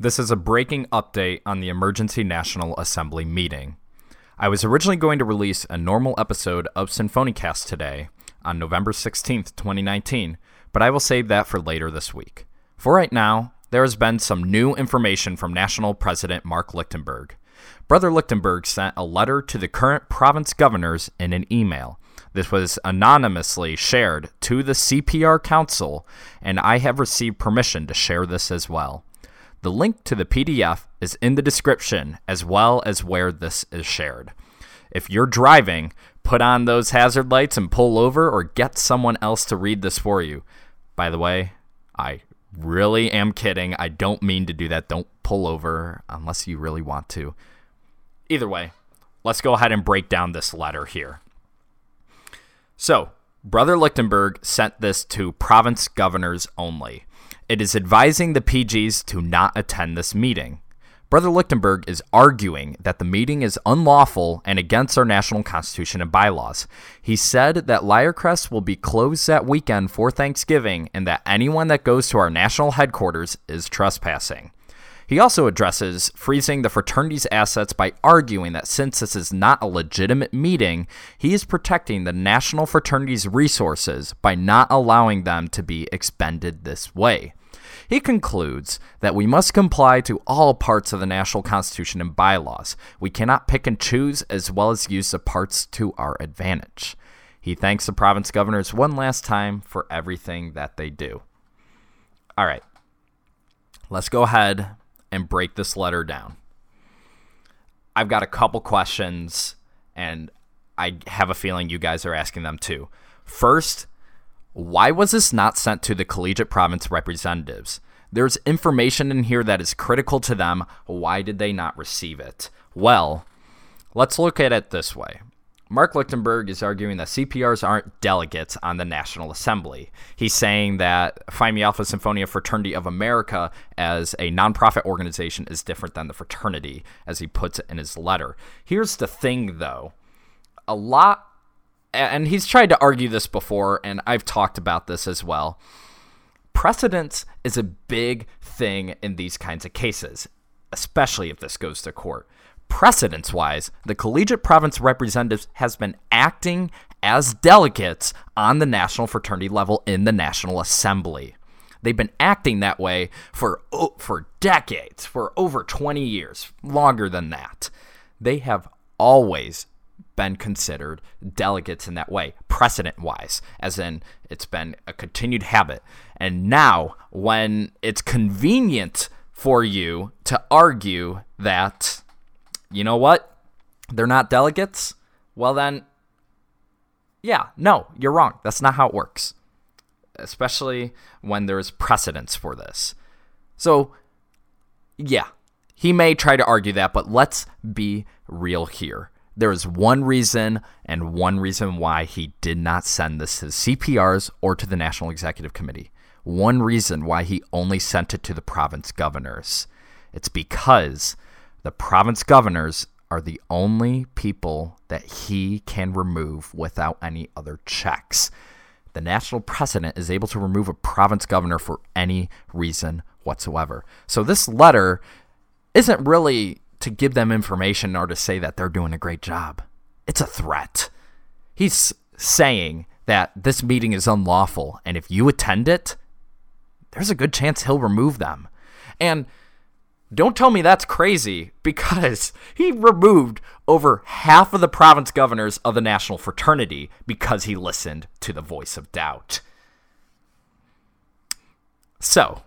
This is a breaking update on the Emergency National Assembly meeting. I was originally going to release a normal episode of Symphonicast today on November 16th, 2019, but I will save that for later this week. For right now, there has been some new information from National President Mark Lichtenberg. Brother Lichtenberg sent a letter to the current province governors in an email. This was anonymously shared to the CPR Council, and I have received permission to share this as well. The link to the PDF is in the description as well as where this is shared. If you're driving, put on those hazard lights and pull over or get someone else to read this for you. By the way, I really am kidding. I don't mean to do that. Don't pull over unless you really want to. Either way, let's go ahead and break down this letter here. So, Brother Lichtenberg sent this to province governors only. It is advising the PGs to not attend this meeting. Brother Lichtenberg is arguing that the meeting is unlawful and against our national constitution and bylaws. He said that Lyrecrest will be closed that weekend for Thanksgiving and that anyone that goes to our national headquarters is trespassing. He also addresses freezing the fraternity's assets by arguing that since this is not a legitimate meeting, he is protecting the national fraternity's resources by not allowing them to be expended this way. He concludes that we must comply to all parts of the national constitution and bylaws. We cannot pick and choose as well as use the parts to our advantage. He thanks the province governors one last time for everything that they do. All right, let's go ahead and break this letter down. I've got a couple questions, and I have a feeling you guys are asking them too. First, why was this not sent to the collegiate province representatives? There's information in here that is critical to them. Why did they not receive it? Well, let's look at it this way. Mark Lichtenberg is arguing that CPRs aren't delegates on the National Assembly. He's saying that Phi Mu Alpha Sinfonia Fraternity of America as a nonprofit organization is different than the fraternity, as he puts it in his letter. Here's the thing, though. A lot and he's tried to argue this before, and I've talked about this as well. Precedence is a big thing in these kinds of cases, especially if this goes to court. Precedence wise, the collegiate province representatives has been acting as delegates on the national fraternity level in the National Assembly. They've been acting that way for for decades, for over 20 years, longer than that. They have always been considered delegates in that way, precedent wise, as in it's been a continued habit. And now, when it's convenient for you to argue that, you know what, they're not delegates, well, then, yeah, no, you're wrong. That's not how it works, especially when there's precedence for this. So, yeah, he may try to argue that, but let's be real here. There is one reason and one reason why he did not send this to the CPRs or to the National Executive Committee. One reason why he only sent it to the province governors. It's because the province governors are the only people that he can remove without any other checks. The national president is able to remove a province governor for any reason whatsoever. So this letter isn't really to give them information or to say that they're doing a great job. It's a threat. He's saying that this meeting is unlawful, and if you attend it, there's a good chance he'll remove them. And don't tell me that's crazy because he removed over half of the province governors of the national fraternity because he listened to the voice of doubt. So,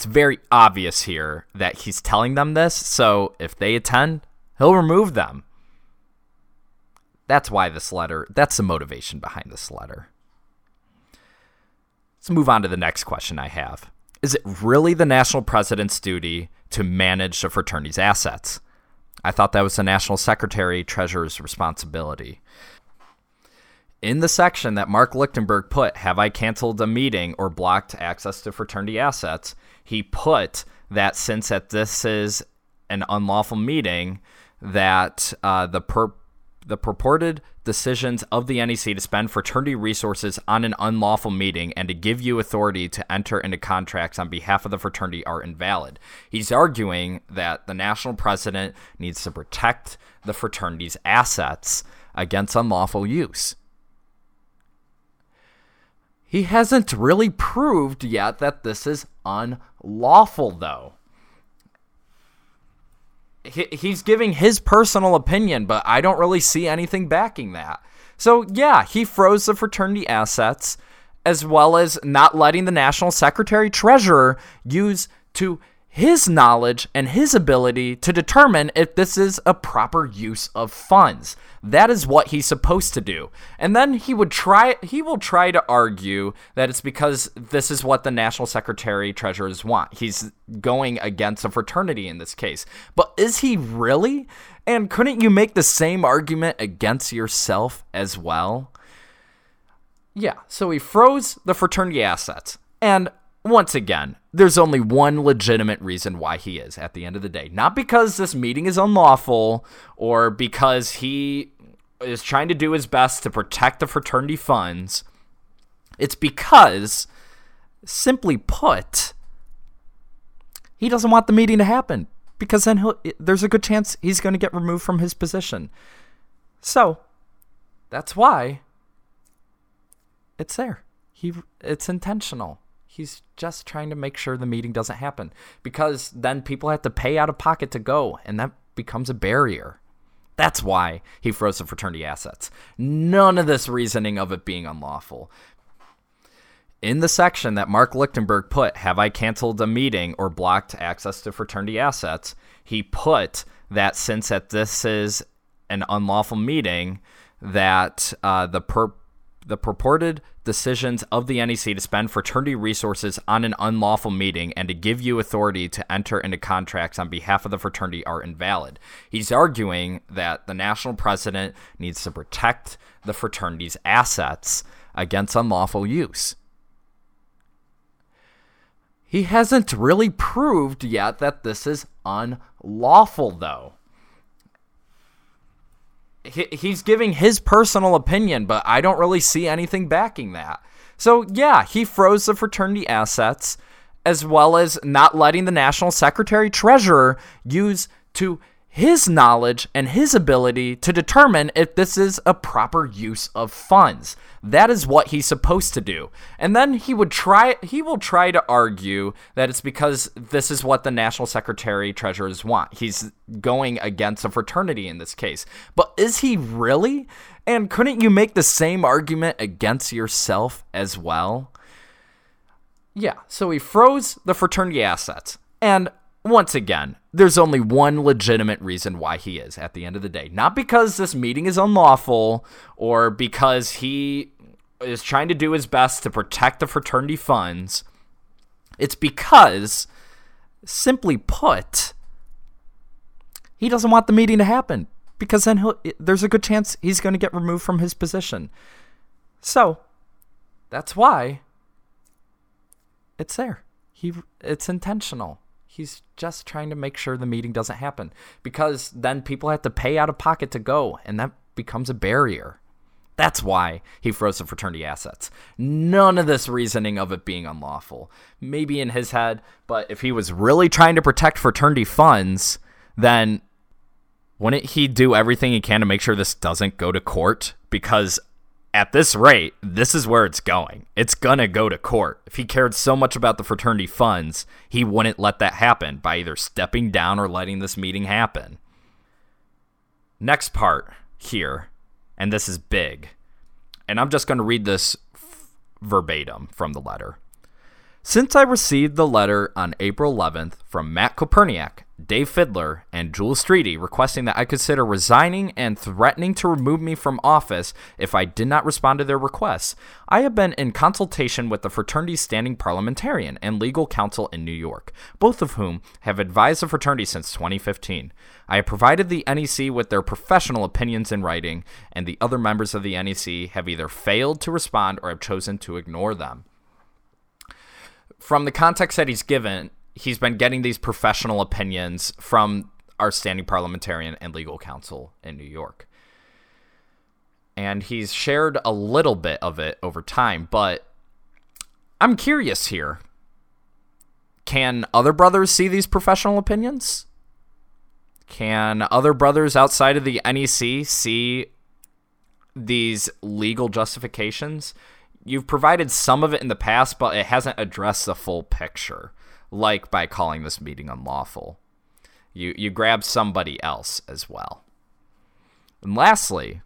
it's very obvious here that he's telling them this, so if they attend, he'll remove them. That's why this letter, that's the motivation behind this letter. Let's move on to the next question I have. Is it really the national president's duty to manage the fraternity's assets? I thought that was the national secretary treasurer's responsibility. In the section that Mark Lichtenberg put, Have I canceled a meeting or blocked access to fraternity assets? He put that since that this is an unlawful meeting, that uh, the per the purported decisions of the NEC to spend fraternity resources on an unlawful meeting and to give you authority to enter into contracts on behalf of the fraternity are invalid. He's arguing that the national president needs to protect the fraternity's assets against unlawful use. He hasn't really proved yet that this is unlawful, though he, he's giving his personal opinion, but I don't really see anything backing that. So, yeah, he froze the fraternity assets as well as not letting the national secretary treasurer use to his knowledge and his ability to determine if this is a proper use of funds. That is what he's supposed to do. And then he would try he will try to argue that it's because this is what the national secretary treasurers want. He's going against a fraternity in this case. But is he really? And couldn't you make the same argument against yourself as well? Yeah, so he froze the fraternity assets. And once again, there's only one legitimate reason why he is at the end of the day. Not because this meeting is unlawful or because he is trying to do his best to protect the fraternity funds. It's because, simply put, he doesn't want the meeting to happen because then there's a good chance he's going to get removed from his position. So, that's why it's there. He it's intentional. He's just trying to make sure the meeting doesn't happen because then people have to pay out of pocket to go, and that becomes a barrier. That's why he froze the fraternity assets. None of this reasoning of it being unlawful. In the section that Mark Lichtenberg put, Have I canceled a meeting or blocked access to fraternity assets? He put that since that this is an unlawful meeting, that uh, the per- the purported decisions of the NEC to spend fraternity resources on an unlawful meeting and to give you authority to enter into contracts on behalf of the fraternity are invalid. He's arguing that the national president needs to protect the fraternity's assets against unlawful use. He hasn't really proved yet that this is unlawful, though he, he's giving his personal opinion, but I don't really see anything backing that. So, yeah, he froze the fraternity assets as well as not letting the national secretary treasurer use to his knowledge and his ability to determine if this is a proper use of funds. That is what he's supposed to do. And then he would try he will try to argue that it's because this is what the national secretary treasurers want. He's going against a fraternity in this case. But is he really? And couldn't you make the same argument against yourself as well? Yeah, so he froze the fraternity assets. And once again, there's only one legitimate reason why he is at the end of the day. Not because this meeting is unlawful or because he is trying to do his best to protect the fraternity funds. It's because, simply put, he doesn't want the meeting to happen because then there's a good chance he's going to get removed from his position. So, that's why it's there. He it's intentional. He's just trying to make sure the meeting doesn't happen because then people have to pay out of pocket to go, and that becomes a barrier. That's why he froze the fraternity assets. None of this reasoning of it being unlawful. Maybe in his head, but if he was really trying to protect fraternity funds, then wouldn't he do everything he can to make sure this doesn't go to court? Because at this rate, this is where it's going. It's gonna go to court. If he cared so much about the fraternity funds, he wouldn't let that happen by either stepping down or letting this meeting happen. Next part here, and this is big, and I'm just gonna read this f- verbatim from the letter. Since I received the letter on April 11th from Matt Koperniak, Dave Fiddler, and Jules Streety requesting that I consider resigning and threatening to remove me from office if I did not respond to their requests, I have been in consultation with the fraternity's standing parliamentarian and legal counsel in New York, both of whom have advised the fraternity since 2015. I have provided the NEC with their professional opinions in writing, and the other members of the NEC have either failed to respond or have chosen to ignore them from the context that he's given, he's been getting these professional opinions from our standing parliamentarian and legal counsel in New York. and he's shared a little bit of it over time, but I'm curious here. Can other brothers see these professional opinions? Can other brothers outside of the NEC see these legal justifications? You've provided some of it in the past, but it hasn't addressed the full picture, like by calling this meeting unlawful. You you grab somebody else as well. And lastly,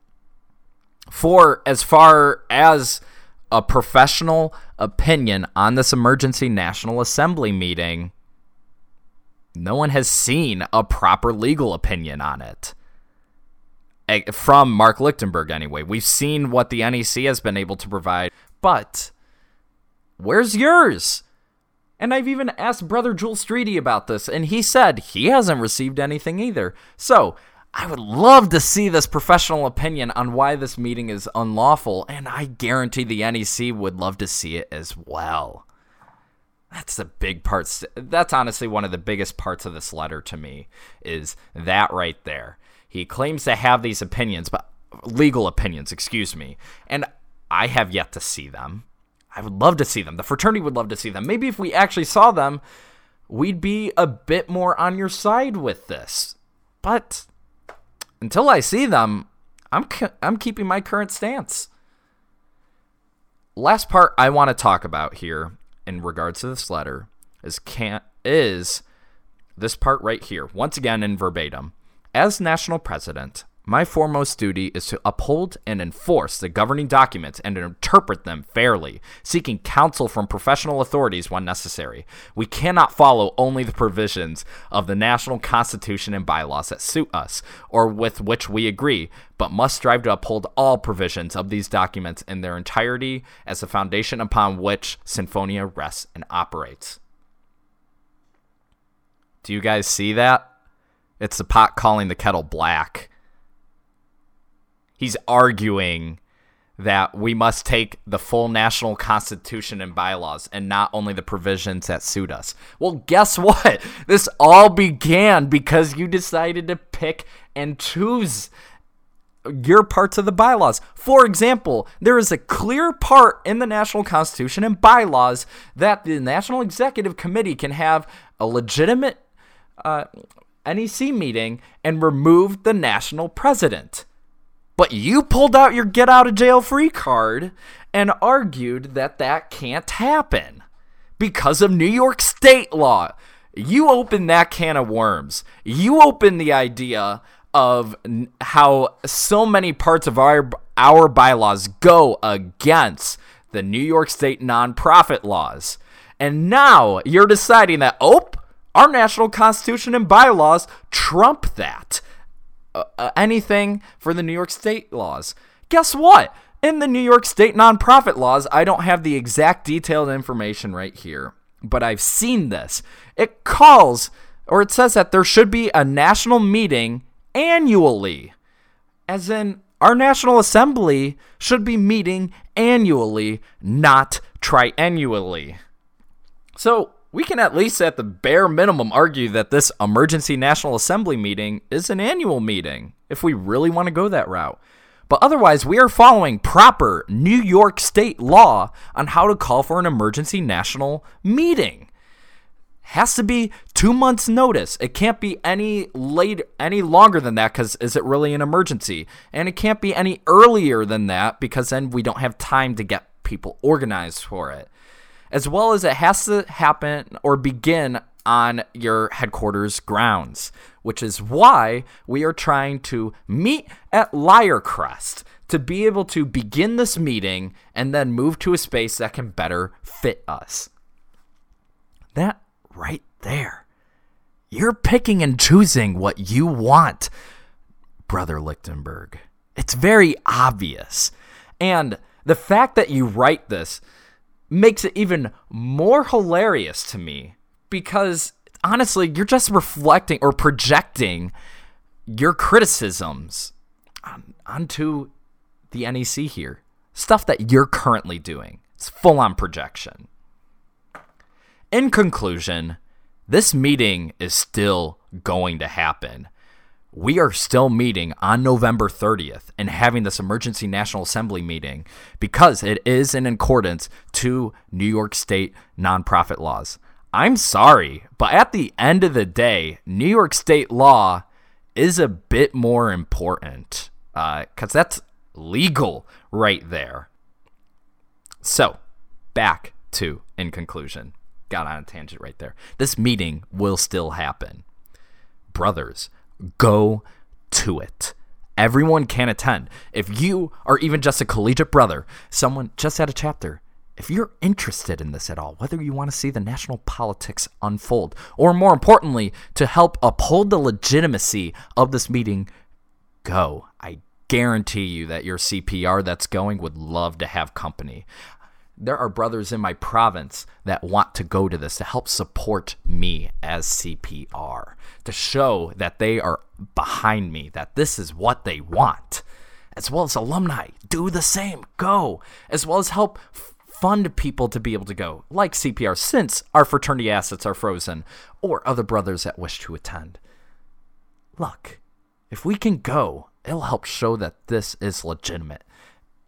for as far as a professional opinion on this emergency National Assembly meeting, no one has seen a proper legal opinion on it. From Mark Lichtenberg, anyway. We've seen what the NEC has been able to provide, but where's yours? And I've even asked Brother Joel Streety about this, and he said he hasn't received anything either. So I would love to see this professional opinion on why this meeting is unlawful, and I guarantee the NEC would love to see it as well. That's the big part. That's honestly one of the biggest parts of this letter to me is that right there. He claims to have these opinions, but legal opinions, excuse me, and I have yet to see them. I would love to see them. The fraternity would love to see them. Maybe if we actually saw them, we'd be a bit more on your side with this. But until I see them, I'm I'm keeping my current stance. Last part I want to talk about here in regards to this letter is can is this part right here. Once again in verbatim. As national president, my foremost duty is to uphold and enforce the governing documents and interpret them fairly, seeking counsel from professional authorities when necessary. We cannot follow only the provisions of the national constitution and bylaws that suit us, or with which we agree, but must strive to uphold all provisions of these documents in their entirety as the foundation upon which Sinfonia rests and operates. Do you guys see that? It's the pot calling the kettle black he's arguing that we must take the full national constitution and bylaws and not only the provisions that suit us. Well, guess what? This all began because you decided to pick and choose your parts of the bylaws. For example, there is a clear part in the national constitution and bylaws that the National Executive Committee can have a legitimate uh, NEC meeting and remove the national president. But you pulled out your get out of jail free card and argued that that can't happen because of New York state law. You open that can of worms. You open the idea of how so many parts of our our bylaws go against the New York state nonprofit laws. And now you're deciding that oh, our national constitution and bylaws trump that. Uh, uh, anything for the New York State laws. Guess what? In the New York State nonprofit laws, I don't have the exact detailed information right here, but I've seen this. It calls, or it says that there should be a national meeting annually, as in our National Assembly should be meeting annually, not triennially. So, we can at least at the bare minimum argue that this emergency National Assembly meeting is an annual meeting if we really want to go that route. But otherwise, we are following proper New York state law on how to call for an emergency national meeting. Has to be two months' notice. It can't be any late, any longer than that because is it really an emergency? And it can't be any earlier than that because then we don't have time to get people organized for it as well as it has to happen or begin on your headquarters grounds, which is why we are trying to meet at Lyrecrest to be able to begin this meeting and then move to a space that can better fit us. That right there. You're picking and choosing what you want, Brother Lichtenberg. It's very obvious. And the fact that you write this makes it even more hilarious to me because honestly, you're just reflecting or projecting your criticisms on, onto the NEC here. Stuff that you're currently doing. It's full on projection. In conclusion, this meeting is still going to happen. We are still meeting on November 30th and having this emergency National Assembly meeting because it is in accordance to New York State nonprofit laws. I'm sorry, but at the end of the day, New York State law is a bit more important because uh, that's legal right there. So, back to in conclusion. Got on a tangent right there. This meeting will still happen. Brothers, go to it. Everyone can attend. If you are even just a collegiate brother, someone just had a chapter, if you're interested in this at all, whether you want to see the national politics unfold, or more importantly, to help uphold the legitimacy of this meeting, go. I guarantee you that your CPR that's going would love to have company there are brothers in my province that want to go to this to help support me as CPR, to show that they are behind me, that this is what they want. As well as alumni, do the same, go. As well as help fund people to be able to go, like CPR, since our fraternity assets are frozen, or other brothers that wish to attend. Look, if we can go, it'll help show that this is legitimate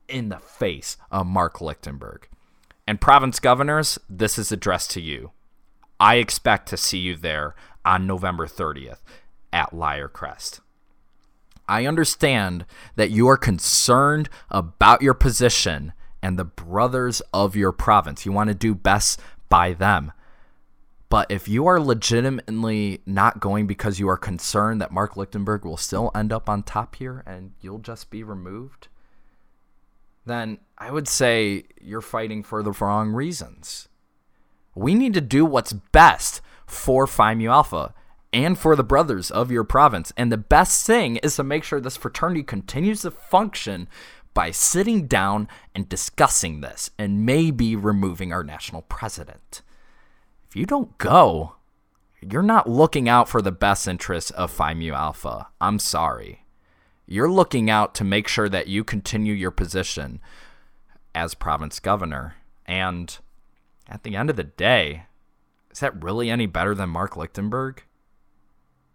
in the face of Mark Lichtenberg. And province governors, this is addressed to you. I expect to see you there on November 30th at Lyrecrest. I understand that you are concerned about your position and the brothers of your province. You want to do best by them. But if you are legitimately not going because you are concerned that Mark Lichtenberg will still end up on top here and you'll just be removed, then I would say you're fighting for the wrong reasons. We need to do what's best for Phi Mu Alpha and for the brothers of your province. And the best thing is to make sure this fraternity continues to function by sitting down and discussing this and maybe removing our national president. If you don't go, you're not looking out for the best interests of Phi Mu Alpha. I'm sorry. You're looking out to make sure that you continue your position as province governor. And at the end of the day, is that really any better than Mark Lichtenberg?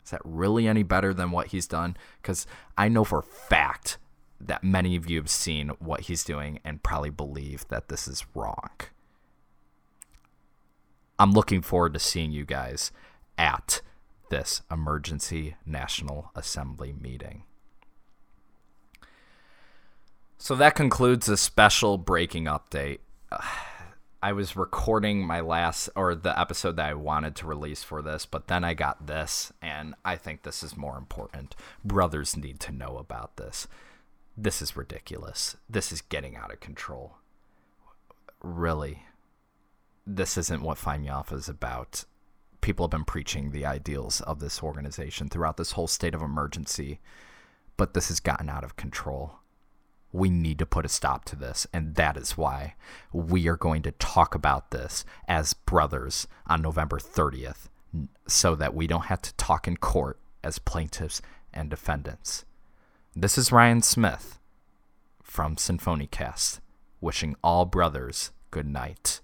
Is that really any better than what he's done? Because I know for a fact that many of you have seen what he's doing and probably believe that this is wrong. I'm looking forward to seeing you guys at this emergency National Assembly meeting. So that concludes a special breaking update. I was recording my last or the episode that I wanted to release for this, but then I got this, and I think this is more important. Brothers need to know about this. This is ridiculous. This is getting out of control. Really, this isn't what Mu Alpha is about. People have been preaching the ideals of this organization throughout this whole state of emergency, but this has gotten out of control we need to put a stop to this. And that is why we are going to talk about this as brothers on November 30th so that we don't have to talk in court as plaintiffs and defendants. This is Ryan Smith from Symphonicast, wishing all brothers good night.